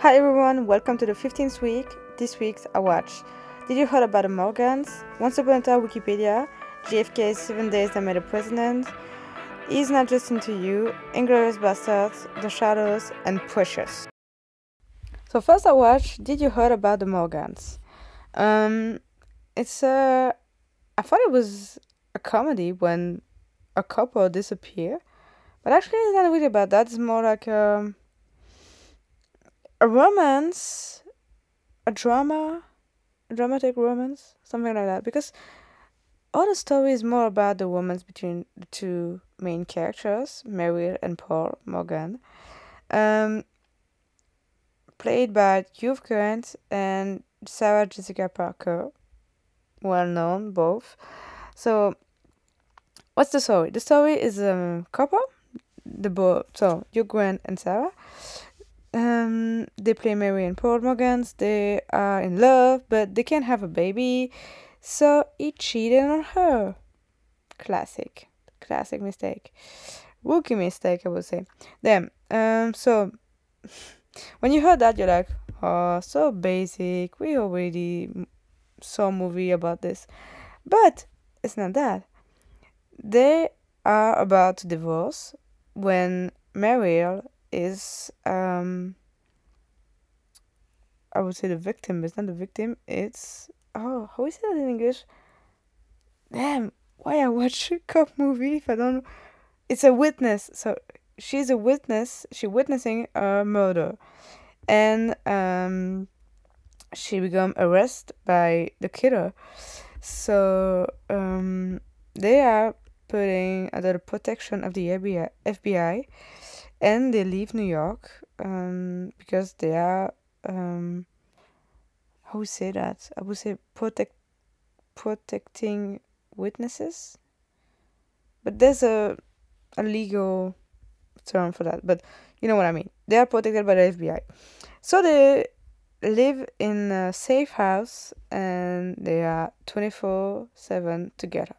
Hi everyone, welcome to the 15th week. This week's I watch. Did you heard about the Morgans? Once upon a time, Wikipedia. JFK's Seven Days That Made a President. He's Not Just Into You, Inglourious Basterds, The Shadows, and Precious. So first I watched Did You heard about the Morgans? Um, it's a. I thought it was a comedy when a couple disappear, but actually it's not really about that. It's more like a a romance, a drama, a dramatic romance, something like that. Because all the story is more about the romance between the two main characters, Mary and Paul Morgan, um, played by Hugh Grant and Sarah Jessica Parker, well known both. So, what's the story? The story is a couple, the both, so Hugh Grant and Sarah um, they play Mary and Paul Morgans. They are in love, but they can't have a baby, so he cheated on her. Classic, classic mistake, rookie mistake, I would say. Then, um, so when you heard that, you're like, oh, so basic. We already saw a movie about this, but it's not that. They are about to divorce when Meryl is um I would say the victim. It's not the victim. It's oh, how is that in English? Damn, why I watch a cop movie if I don't? It's a witness. So she's a witness. She witnessing a murder, and um, she become arrested by the killer. So um, they are putting under the protection of the FBI. FBI and they leave New York um, because they are um, how say that? I would say protect protecting witnesses, but there's a a legal term for that. But you know what I mean. They are protected by the FBI, so they live in a safe house and they are twenty four seven together,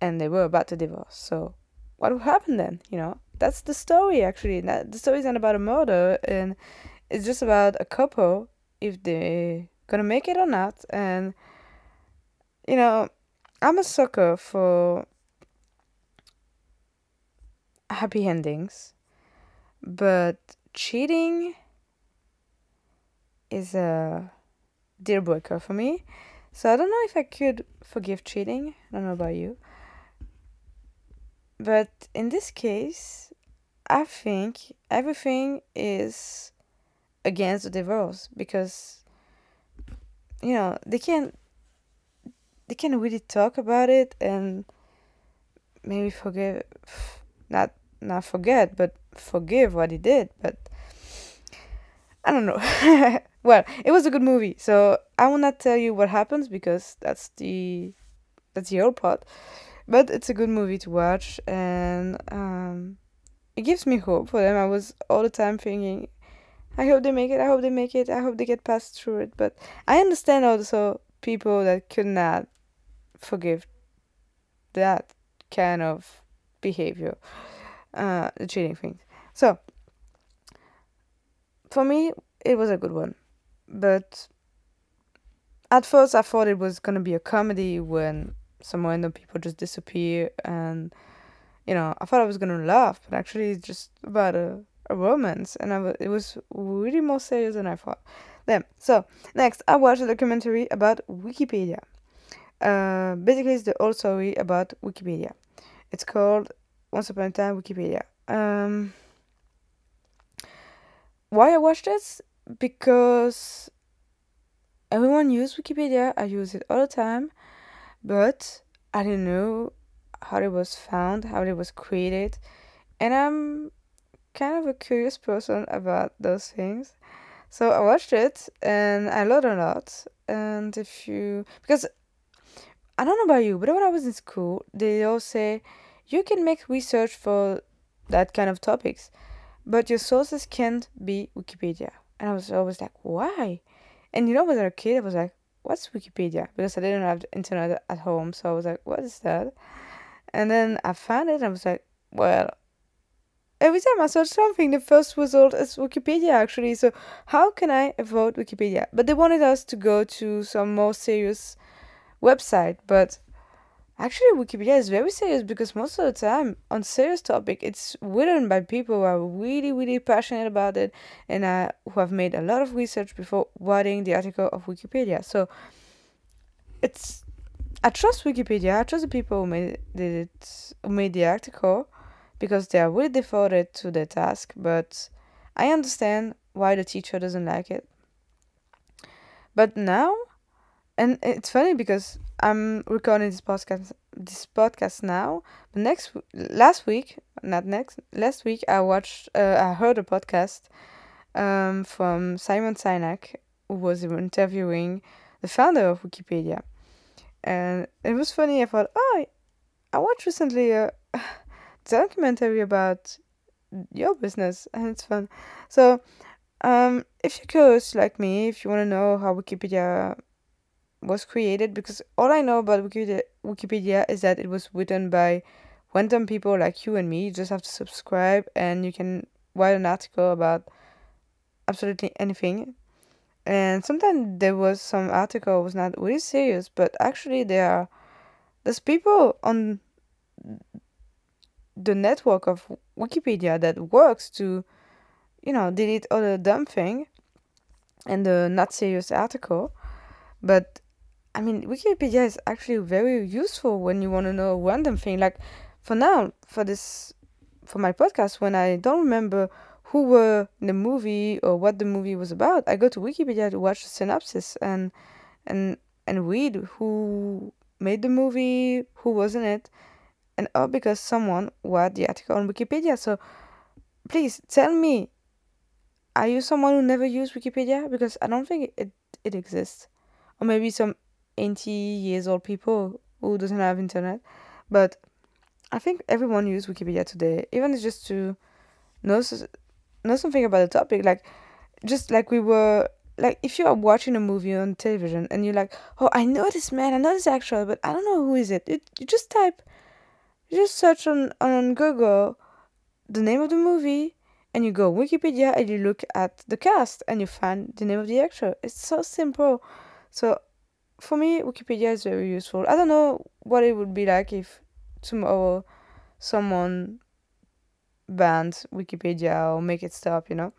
and they were about to divorce. So what would happen then? You know that's the story actually. the story is not about a murder, and it's just about a couple if they gonna make it or not. And you know, I'm a sucker for happy endings, but cheating is a deal breaker for me. So I don't know if I could forgive cheating. I don't know about you. But in this case, I think everything is against the divorce because you know they can't they can't really talk about it and maybe forgive not not forget but forgive what he did but I don't know. well, it was a good movie, so I will not tell you what happens because that's the that's the whole part but it's a good movie to watch and um, it gives me hope for them. I was all the time thinking, I hope they make it, I hope they make it, I hope they get past through it. But I understand also people that could not forgive that kind of behavior, uh, the cheating things. So, for me, it was a good one. But at first, I thought it was gonna be a comedy when some random people just disappear and you know i thought i was gonna laugh but actually it's just about a, a romance and I w- it was really more serious than i thought. Then so next i watched a documentary about wikipedia. Uh, basically it's the whole story about wikipedia. It's called once upon a time wikipedia. Um, why i watched this? Because everyone uses wikipedia. I use it all the time but I didn't know how it was found, how it was created, and I'm kind of a curious person about those things. So I watched it and I learned a lot. And if you, because I don't know about you, but when I was in school, they all say you can make research for that kind of topics, but your sources can't be Wikipedia. And I was always like, why? And you know, when I was a kid, I was like, what's Wikipedia? Because I didn't have internet at home, so I was like, what is that? And then I found it and I was like, well, every time I search something, the first result is Wikipedia actually. So how can I avoid Wikipedia? But they wanted us to go to some more serious website, but actually Wikipedia is very serious because most of the time on serious topic it's written by people who are really really passionate about it and uh, who have made a lot of research before writing the article of Wikipedia. So it's I trust Wikipedia. I trust the people who made it, who made the article because they are really devoted to their task. But I understand why the teacher doesn't like it. But now, and it's funny because I'm recording this podcast this podcast now. But next last week, not next last week, I watched uh, I heard a podcast um, from Simon Sinek who was interviewing the founder of Wikipedia and it was funny. I thought, oh, I watched recently a documentary about your business, and it's fun. So, um, if you're curious like me, if you want to know how Wikipedia was created, because all I know about Wikipedia, Wikipedia is that it was written by random people like you and me. You just have to subscribe, and you can write an article about absolutely anything and sometimes there was some article was not really serious but actually there are there's people on the network of wikipedia that works to you know delete all the dumb thing and the not serious article. But i mean wikipedia is actually very useful when you want to know random thing. Like for now for this for my podcast when i don't remember who were in the movie or what the movie was about, I go to Wikipedia to watch the synopsis and and and read who made the movie, who was in it, and all because someone read the article on Wikipedia. So please tell me, are you someone who never used Wikipedia? Because I don't think it it exists, or maybe some eighty years old people who doesn't have internet, but I think everyone uses Wikipedia today, even just to know know something about the topic like just like we were like if you are watching a movie on television and you're like oh i know this man i know this actor but i don't know who is it you, you just type you just search on on google the name of the movie and you go wikipedia and you look at the cast and you find the name of the actor. It's so simple. So for me wikipedia is very useful. I don't know what it would be like if tomorrow someone ban Wikipedia or make it stop, you know.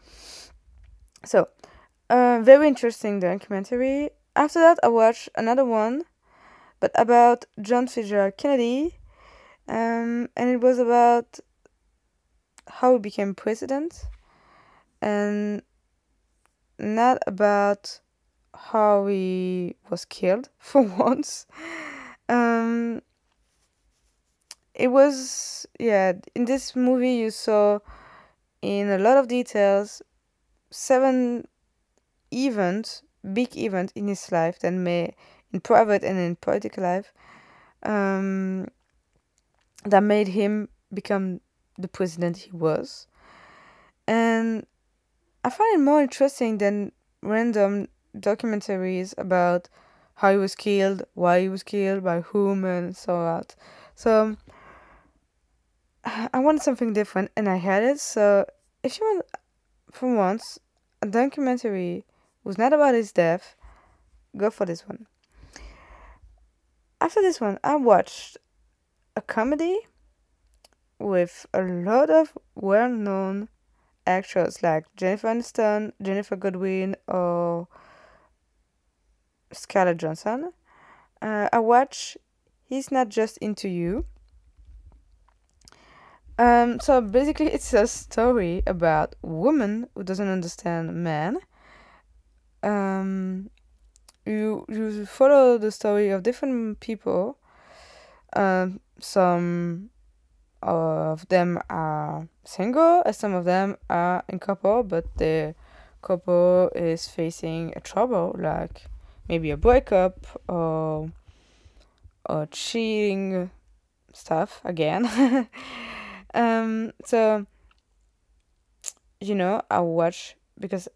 So, uh, very interesting documentary. After that, I watched another one, but about John Fitzgerald Kennedy, um, and it was about how he became president, and not about how he was killed for once. Um, it was yeah in this movie you saw in a lot of details seven events big events in his life that may in private and in political life um, that made him become the president he was. And i find it more interesting than random documentaries about how he was killed why he was killed by whom and so on so I wanted something different and I had it. So if you want, for once, a documentary was not about his death, go for this one. After this one, I watched a comedy with a lot of well known actors like Jennifer Aniston, Ginnifer Goodwin, or Scarlett Johansson. Uh, I watched He's Not Just Into You um, so basically, it's a story about woman who doesn't understand man. Um, you you follow the story of different people. Um, some of them are single, and some of them are in couple, but the couple is facing a trouble, like maybe a breakup or or cheating stuff again. Um, so you know, I watch because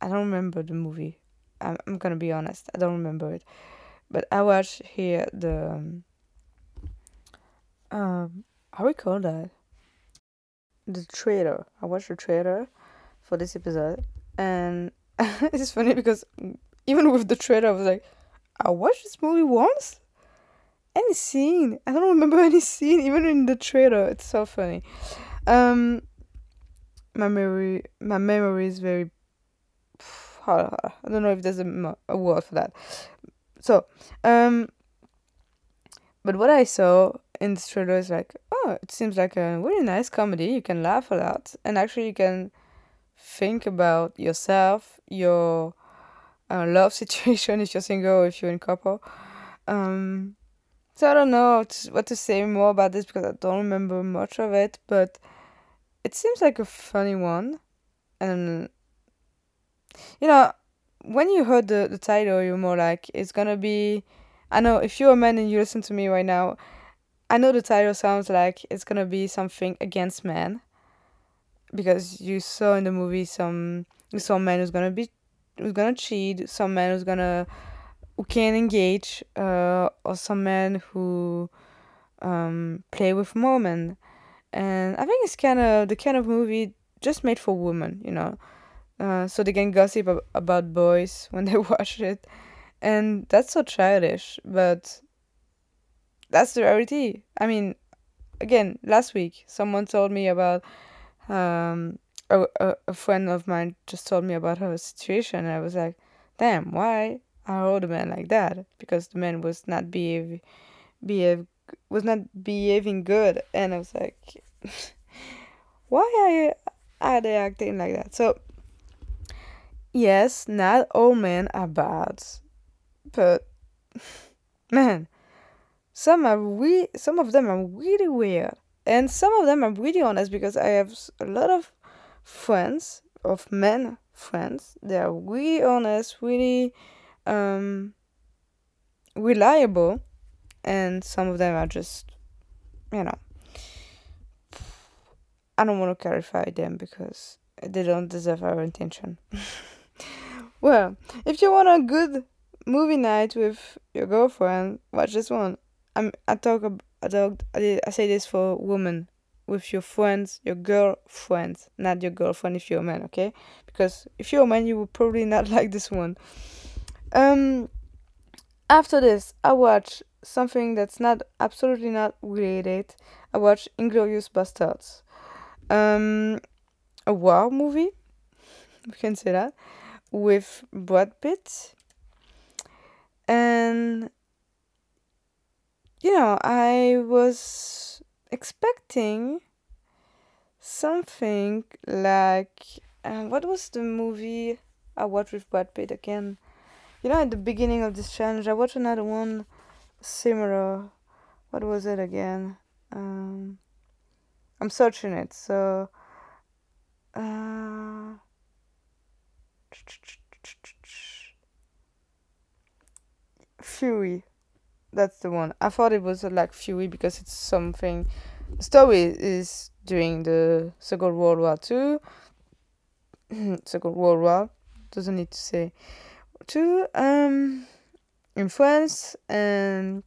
I don't remember the movie. I'm I'm gonna be honest, I don't remember it, but I watch here the um, um how we call that the trailer. I watched the trailer for this episode, and it's funny because even with the trailer, I was like, I watched this movie once. Any scene, I don't remember any scene, even in the trailer. It's so funny. Um, my memory, my memory is very. I don't know if there's a, a word for that. So, um, but what I saw in the trailer is like, oh, it seems like a really nice comedy. You can laugh a lot, and actually, you can think about yourself, your uh, love situation if you're single or if you're in couple. Um, so I don't know what to say more about this because I don't remember much of it, but it seems like a funny one, and you know, when you heard the the title, you're more like it's gonna be. I know if you're a man and you listen to me right now, I know the title sounds like it's gonna be something against men, because you saw in the movie some some man who's gonna be who's gonna cheat, some man who's gonna who can engage, uh, or some men who um, play with women, and I think it's kind of the kind of movie just made for women, you know, uh, so they can gossip ab- about boys when they watch it, and that's so childish, but that's the reality. I mean, again, last week someone told me about um, a, a, a friend of mine just told me about her situation, and I was like, damn, why are the man like that? Because the man was not behave, behave, was not behaving good, and I was like, why are, are they acting like that? So, yes, not all men are bad, but man, some are we, some of them are really weird, and some of them are really honest because I have a lot of friends of men friends. They are really honest, really um, reliable, and some of them are just, you know, I don't want to clarify them because they don't deserve our attention. well, if you want a good movie night with your girlfriend, watch this one. I'm I talk I talk I, I say this for women with your friends, your girlfriends, not your girlfriend if you're a man, okay? Because if you're a man, you will probably not like this one. Um, after this, I watch something that's not absolutely not related. I watch Inglourious Basterds, um, a war movie. We can say that with Brad Pitt, and you know, I was expecting something like uh, what was the movie I watched with Brad Pitt again? You know, at the beginning of this challenge, I watched another one similar. What was it again? Um, I'm searching it. So, uh, Fury. That's the one. I thought it was uh, like Fury because it's something. The story is during the Second World War Two. Second World War doesn't need to say Um, in France, and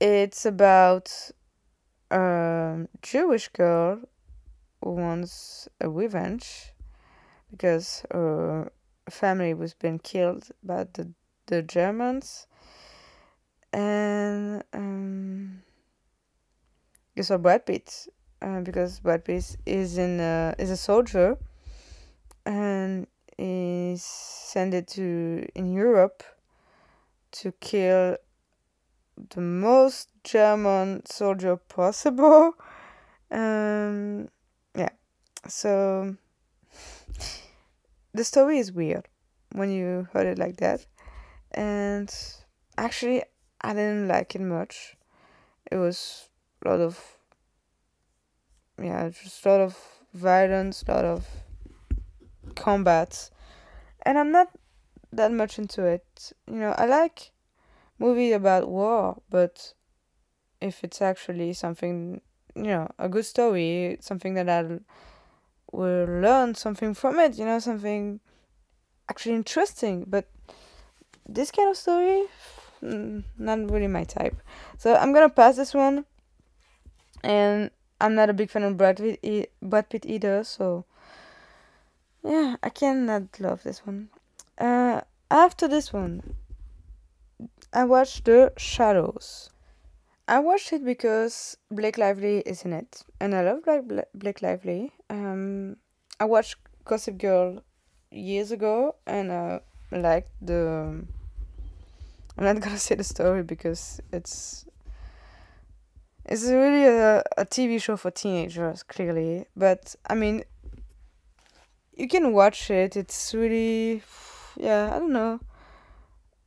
it's about a Jewish girl who wants a revenge because her family was being killed by the the Germans. And um, you saw Brad Pitt uh, because Brad Pitt is in a, is a soldier and is sent to in Europe to kill the most German soldier possible. Um, yeah, so the story is weird when you heard it like that, and actually I didn't like it much. It was a lot of yeah, just a lot of violence, a lot of combat, and I'm not that much into it. You know, I like movies about war, but if it's actually something, you know, a good story, something that I will learn something from it, you know, something actually interesting. But this kind of story, mm, not really my type. So I'm gonna pass this one, and I'm not a big fan of Brad Pitt, Brad Pitt either, so yeah, I cannot love this one. Uh, after this one, I watched The Shadows. I watched it because Blake Lively is in it, and I love Blake, Blake Lively. Um, I watched Gossip Girl years ago, and I liked the. I'm not gonna say the story because it's it's really a, a TV show for teenagers, clearly. But I mean, you can watch it. It's really, yeah, I don't know.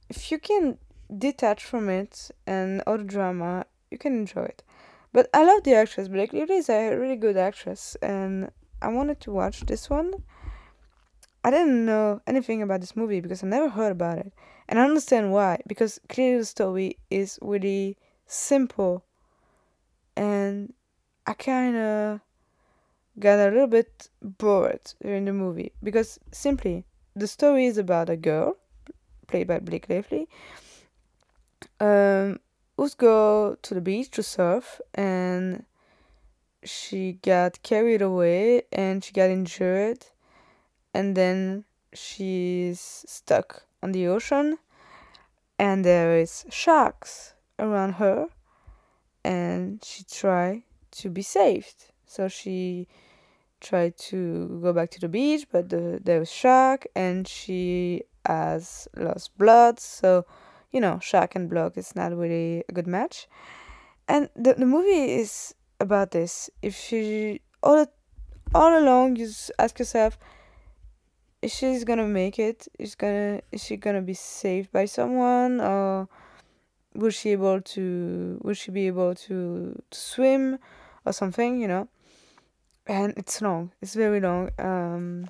If you can detach from it and all the drama, you can enjoy it. But I love the actress. Blake Lively is a really good actress, and I wanted to watch this one. I didn't know anything about this movie because I never heard about it, and I understand why. Because clearly the story is really simple, and I kind of got a little bit bored during the movie. Because simply the story is about a girl played by Blake Lively um, who's go to the beach to surf and she got carried away and she got injured and then she's stuck on the ocean and there is sharks around her and she tried to be saved. So she tried to go back to the beach but the, there was shark and she has lost blood so you know, shark and block is not really a good match. And the the movie is about this. If you all all along you ask yourself, is she gonna make it? Is gonna is she gonna be saved by someone or will she able to will she be able to, to swim or something, you know? And it's long. It's very long. Um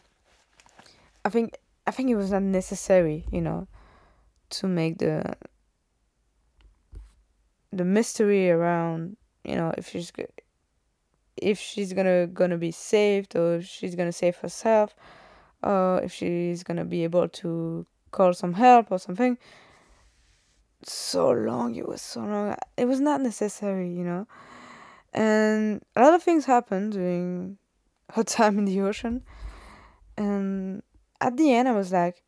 I think I think it was not necessary, you know to make the the mystery around you know if she's if she's gonna gonna be saved or if she's gonna save herself or if she's gonna be able to call some help or something so long it was so long it was not necessary you know and a lot of things happened during her time in the ocean and at the end i was like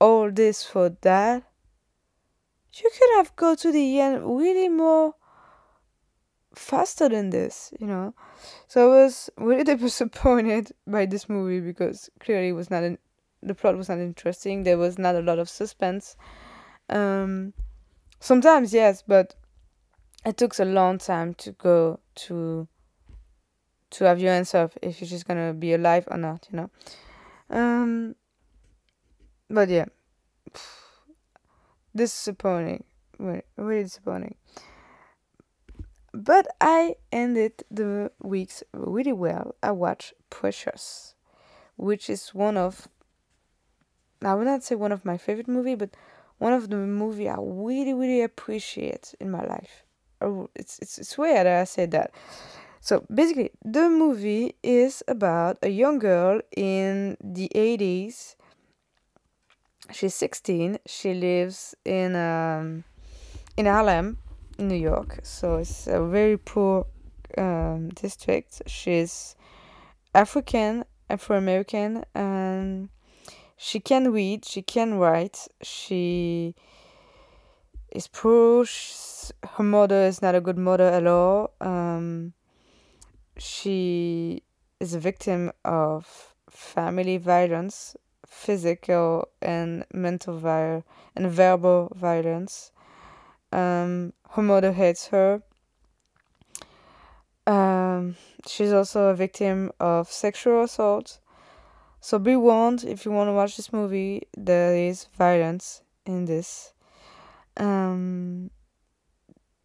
all this for that you could have go to the end really more faster than this, you know. So I was really disappointed by this movie because clearly it was not an, the plot was not interesting. There was not a lot of suspense. Um, sometimes yes, but it took a long time to go to to have your answer if you're just gonna be alive or not, you know. Um, but yeah disappointing. Really disappointing. But I ended the weeks really well. I watched Precious, which is one of I would not say one of my favorite movie, but one of the movie I really really appreciate in my life. Oh, it's it's it's weird that I said that. So basically, the movie is about a young girl in the eighties. She's 16 she lives in um, in harlem in new york. So it's a very poor um, district. She's african afro-american and she can read she can write. She is poor She's, her mother is not a good mother at all um, she is a victim of family violence physical and mental violence and verbal violence. Um, her mother hates her. Um, she's also a victim of sexual assault. So be warned if you want to watch this movie, there is violence in this. Um,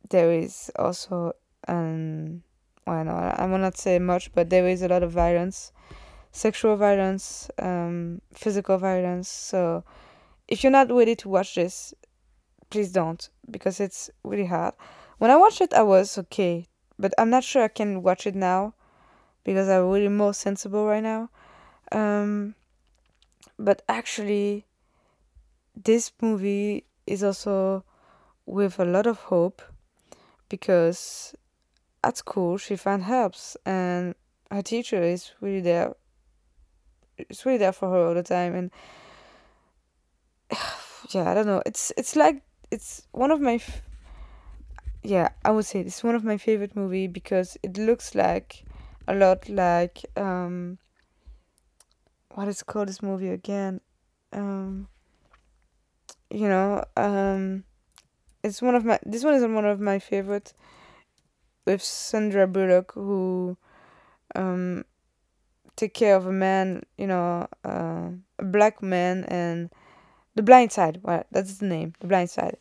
there is also um, well, no, I will not say much, but there is a lot of violence sexual violence, um, physical violence. So if you're not ready to watch this, please don't because it's really hard. When I watched it, I was okay, but I'm not sure I can watch it now because I'm really more sensible right now. Um, but actually, this movie is also with a lot of hope because at school she found helps and her teacher is really there it's really there for her all the time. And yeah i don't know. It's it's like it's one of my f- yeah i would say it's one of my favorite movie because it looks like a lot like um what is called this movie again? Um you know um it's one of my this one is one of my favorite with Sandra Bullock who um take care of a man you know uh, a black man and the blind side well that's the name the blind side.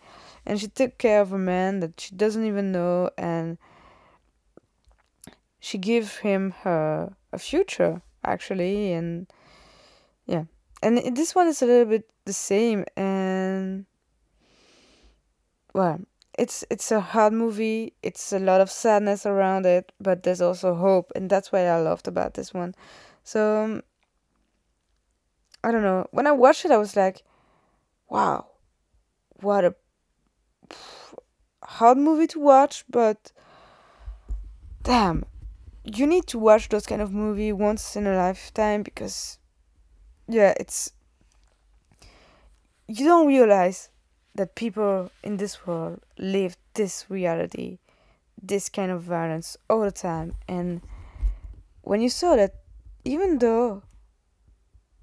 And she took care of a man that she doesn't even know and she gave him her a future actually and yeah. And this one is a little bit the same and well it's it's a hard movie. It's a lot of sadness around it but there's also hope and that's what i loved about this one. So um, i don't know. When i watched it i was like wow what a hard movie to watch but damn you need to watch those kind of movie once in a lifetime because yeah it's you don't realize that people in this world live this reality this kind of violence all the time. And when you saw that even though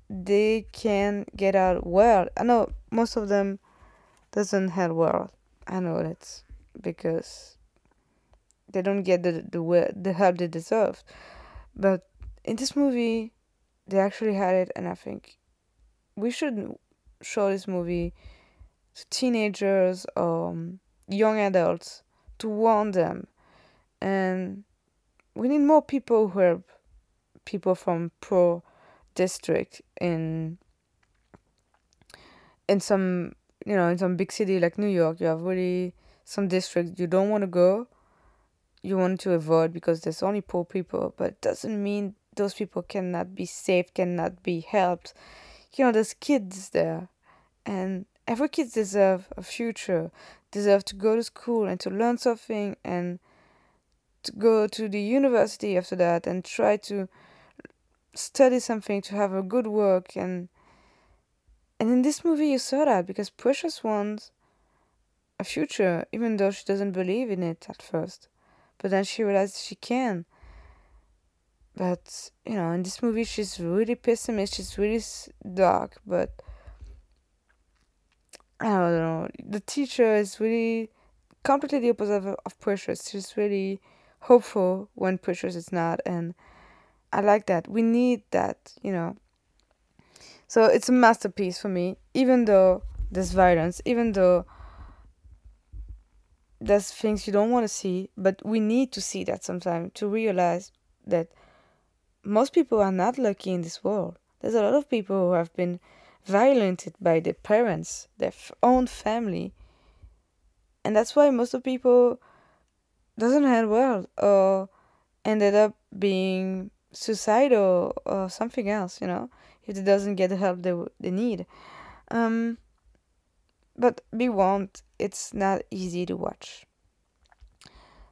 they can get out well i know most of them doesn't have well. I know that because they don't get the the, the help they deserve. But in this movie they actually had it and i think we should show this movie to teenagers or um, young adults to warn them. And we need more people who help people from poor district in in some you know in some big city like new york. You have really some districts you don't want to go you want to avoid because there's only poor people but doesn't mean those people cannot be saved cannot be helped. You know there's kids there and every kid deserve a future deserve to go to school and to learn something and to go to the university after that and try to study something to have a good work and and in this movie you saw that because precious wants a future even though she doesn't believe in it at first but then she realizes she can. But you know in this movie she's really pessimist she's really dark but i don't know. The teacher is really completely the opposite of, of precious she's really hopeful when precious is not and i like that. We need that you know. So it's a masterpiece for me even though there's violence even though there's things you don't want to see but we need to see that sometimes to realize that most people are not lucky in this world. There's a lot of people who have been violated by their parents, their own family, and that's why most of people doesn't end well or ended up being suicidal or something else. You know, if they doesn't get the help they they need. Um, but be warned, it's not easy to watch.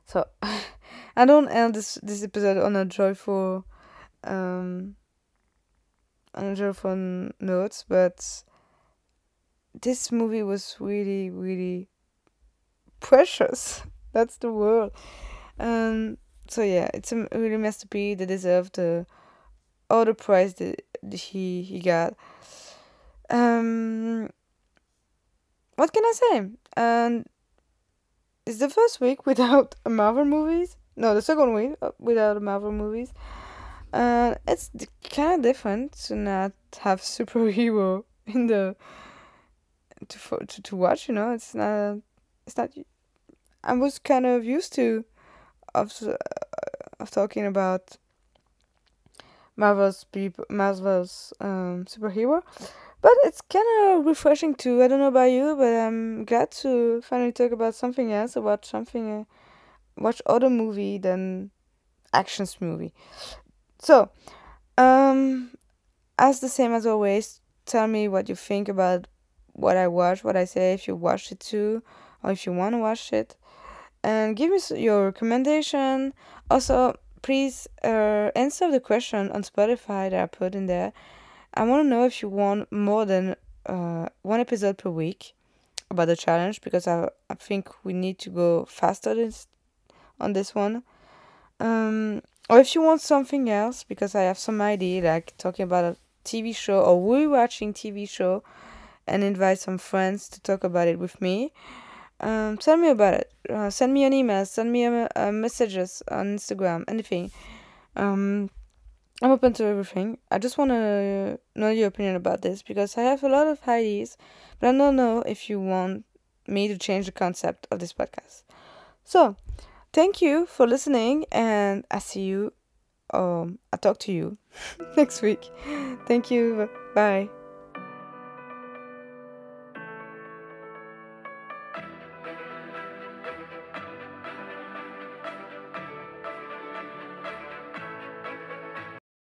So I don't end this this episode on a joyful um on a joyful n- note, but this movie was really really precious. That's the word. Um. So yeah, it's a really masterpiece. They deserve the all the prize that that he he got. Um. What can I say? And it's the first week without Marvel movies. No, the second week uh, without Marvel movies. Uh, it's kind of different to not have superhero in the to, fo- to to watch. You know, it's not. It's not. I was kind of used to of s- of talking about Marvel's people, Marvel's um superhero, but it's kind of refreshing too. I don't know about you, but I'm glad to finally talk about something else, about something, uh, watch other movie than actions movie. So, um, as the same as always, tell me what you think about what I watch, what I say, if you watch it too, or if you want to watch it. and give me your recommendation. Also, please uh, answer the question on Spotify that I put in there. I want to know if you want more than uh, one episode per week about the challenge because I, I think we need to go faster this, on this one. Um, or if you want something else because I have some idea like talking about a TV show or rewatching TV show and invite some friends to talk about it with me. Um, tell me about it. Uh, send me an email. Send me a, a messages on Instagram. Anything. Um, I'm open to everything. I just want to know your opinion about this because I have a lot of ideas, but I don't know if you want me to change the concept of this podcast. So, thank you for listening, and I see you. Um, I talk to you next week. Thank you. Bye.